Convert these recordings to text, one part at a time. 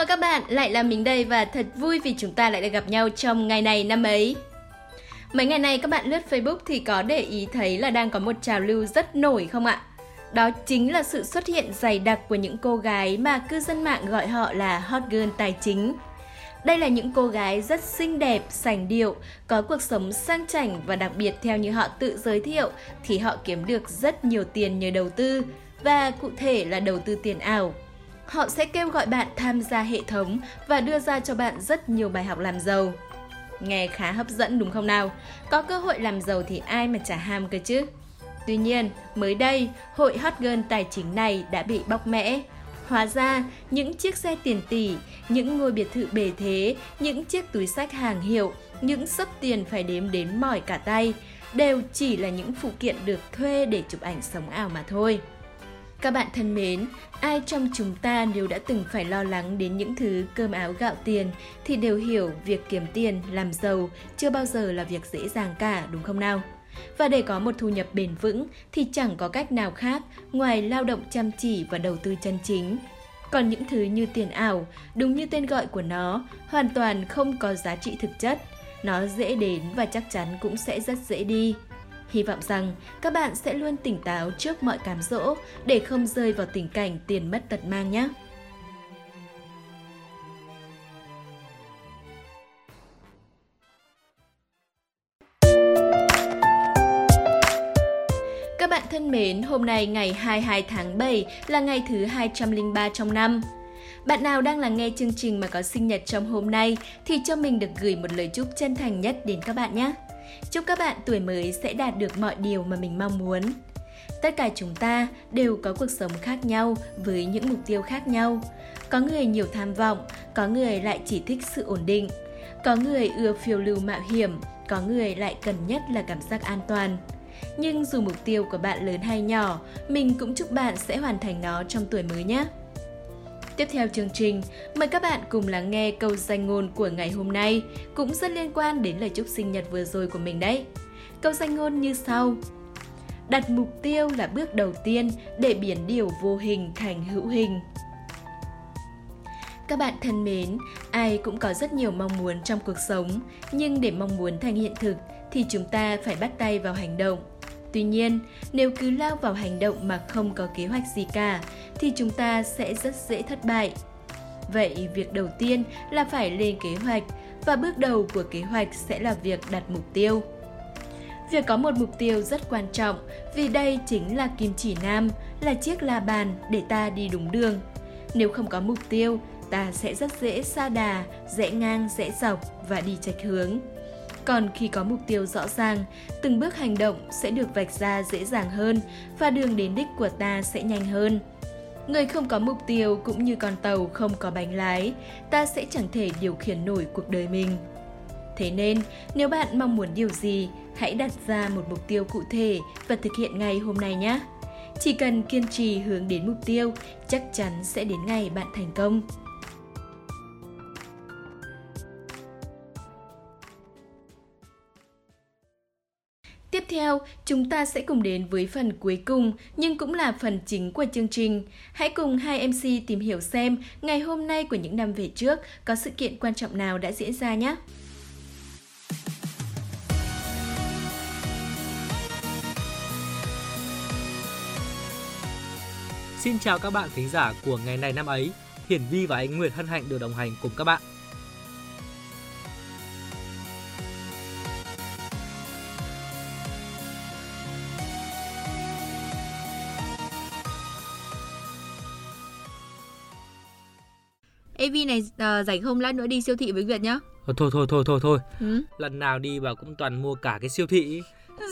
Hello các bạn, lại là mình đây và thật vui vì chúng ta lại được gặp nhau trong ngày này năm ấy. Mấy ngày này các bạn lướt Facebook thì có để ý thấy là đang có một trào lưu rất nổi không ạ? Đó chính là sự xuất hiện dày đặc của những cô gái mà cư dân mạng gọi họ là hot girl tài chính. Đây là những cô gái rất xinh đẹp, sành điệu, có cuộc sống sang chảnh và đặc biệt theo như họ tự giới thiệu thì họ kiếm được rất nhiều tiền nhờ đầu tư và cụ thể là đầu tư tiền ảo. Họ sẽ kêu gọi bạn tham gia hệ thống và đưa ra cho bạn rất nhiều bài học làm giàu. Nghe khá hấp dẫn đúng không nào? Có cơ hội làm giàu thì ai mà chả ham cơ chứ? Tuy nhiên, mới đây, hội hot girl tài chính này đã bị bóc mẽ. Hóa ra, những chiếc xe tiền tỷ, những ngôi biệt thự bề thế, những chiếc túi sách hàng hiệu, những sấp tiền phải đếm đến mỏi cả tay, đều chỉ là những phụ kiện được thuê để chụp ảnh sống ảo mà thôi. Các bạn thân mến, ai trong chúng ta nếu đã từng phải lo lắng đến những thứ cơm áo gạo tiền thì đều hiểu việc kiếm tiền, làm giàu chưa bao giờ là việc dễ dàng cả đúng không nào? Và để có một thu nhập bền vững thì chẳng có cách nào khác ngoài lao động chăm chỉ và đầu tư chân chính. Còn những thứ như tiền ảo, đúng như tên gọi của nó, hoàn toàn không có giá trị thực chất. Nó dễ đến và chắc chắn cũng sẽ rất dễ đi. Hy vọng rằng các bạn sẽ luôn tỉnh táo trước mọi cám dỗ để không rơi vào tình cảnh tiền mất tật mang nhé. Các bạn thân mến, hôm nay ngày 22 tháng 7 là ngày thứ 203 trong năm. Bạn nào đang lắng nghe chương trình mà có sinh nhật trong hôm nay thì cho mình được gửi một lời chúc chân thành nhất đến các bạn nhé. Chúc các bạn tuổi mới sẽ đạt được mọi điều mà mình mong muốn. Tất cả chúng ta đều có cuộc sống khác nhau với những mục tiêu khác nhau. Có người nhiều tham vọng, có người lại chỉ thích sự ổn định. Có người ưa phiêu lưu mạo hiểm, có người lại cần nhất là cảm giác an toàn. Nhưng dù mục tiêu của bạn lớn hay nhỏ, mình cũng chúc bạn sẽ hoàn thành nó trong tuổi mới nhé. Tiếp theo chương trình, mời các bạn cùng lắng nghe câu danh ngôn của ngày hôm nay, cũng rất liên quan đến lời chúc sinh nhật vừa rồi của mình đấy. Câu danh ngôn như sau. Đặt mục tiêu là bước đầu tiên để biến điều vô hình thành hữu hình. Các bạn thân mến, ai cũng có rất nhiều mong muốn trong cuộc sống, nhưng để mong muốn thành hiện thực thì chúng ta phải bắt tay vào hành động. Tuy nhiên, nếu cứ lao vào hành động mà không có kế hoạch gì cả thì chúng ta sẽ rất dễ thất bại. Vậy việc đầu tiên là phải lên kế hoạch và bước đầu của kế hoạch sẽ là việc đặt mục tiêu. Việc có một mục tiêu rất quan trọng vì đây chính là kim chỉ nam, là chiếc la bàn để ta đi đúng đường. Nếu không có mục tiêu, ta sẽ rất dễ xa đà, rẽ ngang, rẽ dọc và đi chạch hướng. Còn khi có mục tiêu rõ ràng, từng bước hành động sẽ được vạch ra dễ dàng hơn và đường đến đích của ta sẽ nhanh hơn. Người không có mục tiêu cũng như con tàu không có bánh lái, ta sẽ chẳng thể điều khiển nổi cuộc đời mình. Thế nên, nếu bạn mong muốn điều gì, hãy đặt ra một mục tiêu cụ thể và thực hiện ngay hôm nay nhé. Chỉ cần kiên trì hướng đến mục tiêu, chắc chắn sẽ đến ngày bạn thành công. Tiếp theo, chúng ta sẽ cùng đến với phần cuối cùng nhưng cũng là phần chính của chương trình. Hãy cùng hai MC tìm hiểu xem ngày hôm nay của những năm về trước có sự kiện quan trọng nào đã diễn ra nhé. Xin chào các bạn thính giả của ngày này năm ấy. Hiển Vi và anh Nguyệt hân hạnh được đồng hành cùng các bạn. AV này uh, rảnh không lát nữa đi siêu thị với Việt nhá. Thôi thôi thôi thôi thôi. Ừ? Lần nào đi vào cũng toàn mua cả cái siêu thị.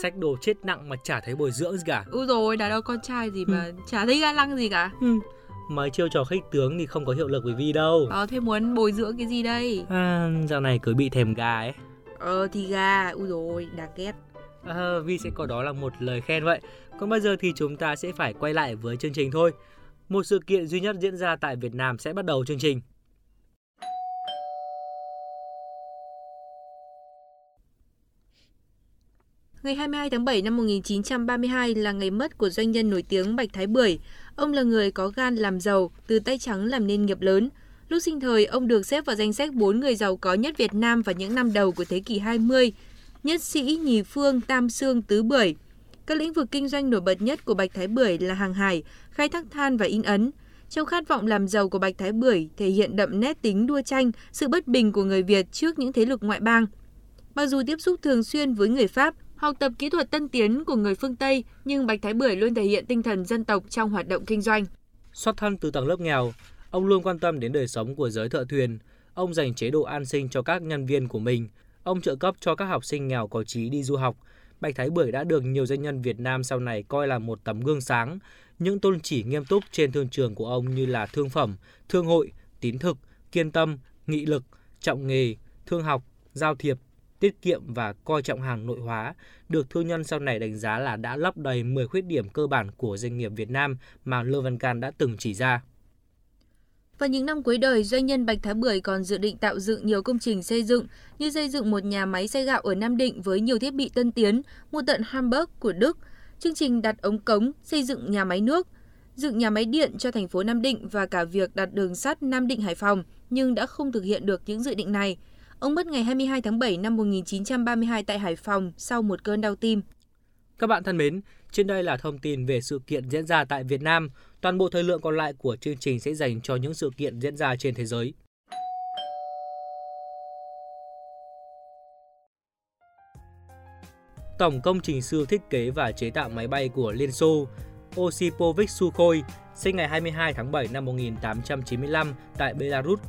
Sách đồ chết nặng mà chả thấy bồi dưỡng gì cả. Úi rồi, đàn ông con trai gì mà ừ. chả thấy ga lăng gì cả. Ừ. Mấy chiêu trò khích tướng thì không có hiệu lực với Vi đâu. Ờ, thế muốn bồi dưỡng cái gì đây? À, dạo này cứ bị thèm gà ấy. Ờ, thì gà, úi rồi, đáng ghét. À, Vi sẽ có đó là một lời khen vậy. Còn bây giờ thì chúng ta sẽ phải quay lại với chương trình thôi. Một sự kiện duy nhất diễn ra tại Việt Nam sẽ bắt đầu chương trình. Ngày 22 tháng 7 năm 1932 là ngày mất của doanh nhân nổi tiếng Bạch Thái Bưởi. Ông là người có gan làm giàu, từ tay trắng làm nên nghiệp lớn. Lúc sinh thời, ông được xếp vào danh sách 4 người giàu có nhất Việt Nam vào những năm đầu của thế kỷ 20. Nhất sĩ, nhì phương, tam xương, tứ bưởi. Các lĩnh vực kinh doanh nổi bật nhất của Bạch Thái Bưởi là hàng hải, khai thác than và in ấn. Trong khát vọng làm giàu của Bạch Thái Bưởi thể hiện đậm nét tính đua tranh, sự bất bình của người Việt trước những thế lực ngoại bang. Mặc dù tiếp xúc thường xuyên với người Pháp, học tập kỹ thuật tân tiến của người phương Tây, nhưng Bạch Thái Bưởi luôn thể hiện tinh thần dân tộc trong hoạt động kinh doanh. Xuất thân từ tầng lớp nghèo, ông luôn quan tâm đến đời sống của giới thợ thuyền. Ông dành chế độ an sinh cho các nhân viên của mình. Ông trợ cấp cho các học sinh nghèo có trí đi du học. Bạch Thái Bưởi đã được nhiều doanh nhân Việt Nam sau này coi là một tấm gương sáng. Những tôn chỉ nghiêm túc trên thương trường của ông như là thương phẩm, thương hội, tín thực, kiên tâm, nghị lực, trọng nghề, thương học, giao thiệp, tiết kiệm và coi trọng hàng nội hóa, được thương nhân sau này đánh giá là đã lấp đầy 10 khuyết điểm cơ bản của doanh nghiệp Việt Nam mà Lương Văn Can đã từng chỉ ra. Vào những năm cuối đời, doanh nhân Bạch Thái Bưởi còn dự định tạo dựng nhiều công trình xây dựng như xây dựng một nhà máy xay gạo ở Nam Định với nhiều thiết bị tân tiến, mua tận Hamburg của Đức, chương trình đặt ống cống, xây dựng nhà máy nước, dựng nhà máy điện cho thành phố Nam Định và cả việc đặt đường sắt Nam Định Hải Phòng, nhưng đã không thực hiện được những dự định này. Ông mất ngày 22 tháng 7 năm 1932 tại Hải Phòng sau một cơn đau tim. Các bạn thân mến, trên đây là thông tin về sự kiện diễn ra tại Việt Nam. Toàn bộ thời lượng còn lại của chương trình sẽ dành cho những sự kiện diễn ra trên thế giới. Tổng công trình sư thiết kế và chế tạo máy bay của Liên Xô Osipovich Sukhoi, sinh ngày 22 tháng 7 năm 1895 tại Belarus.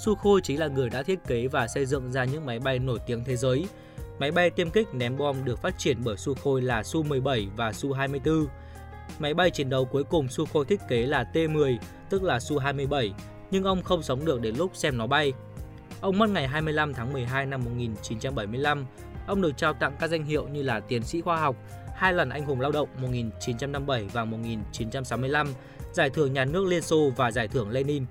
Sukhoi chính là người đã thiết kế và xây dựng ra những máy bay nổi tiếng thế giới. Máy bay tiêm kích ném bom được phát triển bởi Sukhoi là Su-17 và Su-24. Máy bay chiến đấu cuối cùng Sukhoi thiết kế là T-10, tức là Su-27, nhưng ông không sống được đến lúc xem nó bay. Ông mất ngày 25 tháng 12 năm 1975. Ông được trao tặng các danh hiệu như là tiến sĩ khoa học, hai lần anh hùng lao động 1957 và 1965, giải thưởng nhà nước Liên Xô và giải thưởng Lenin.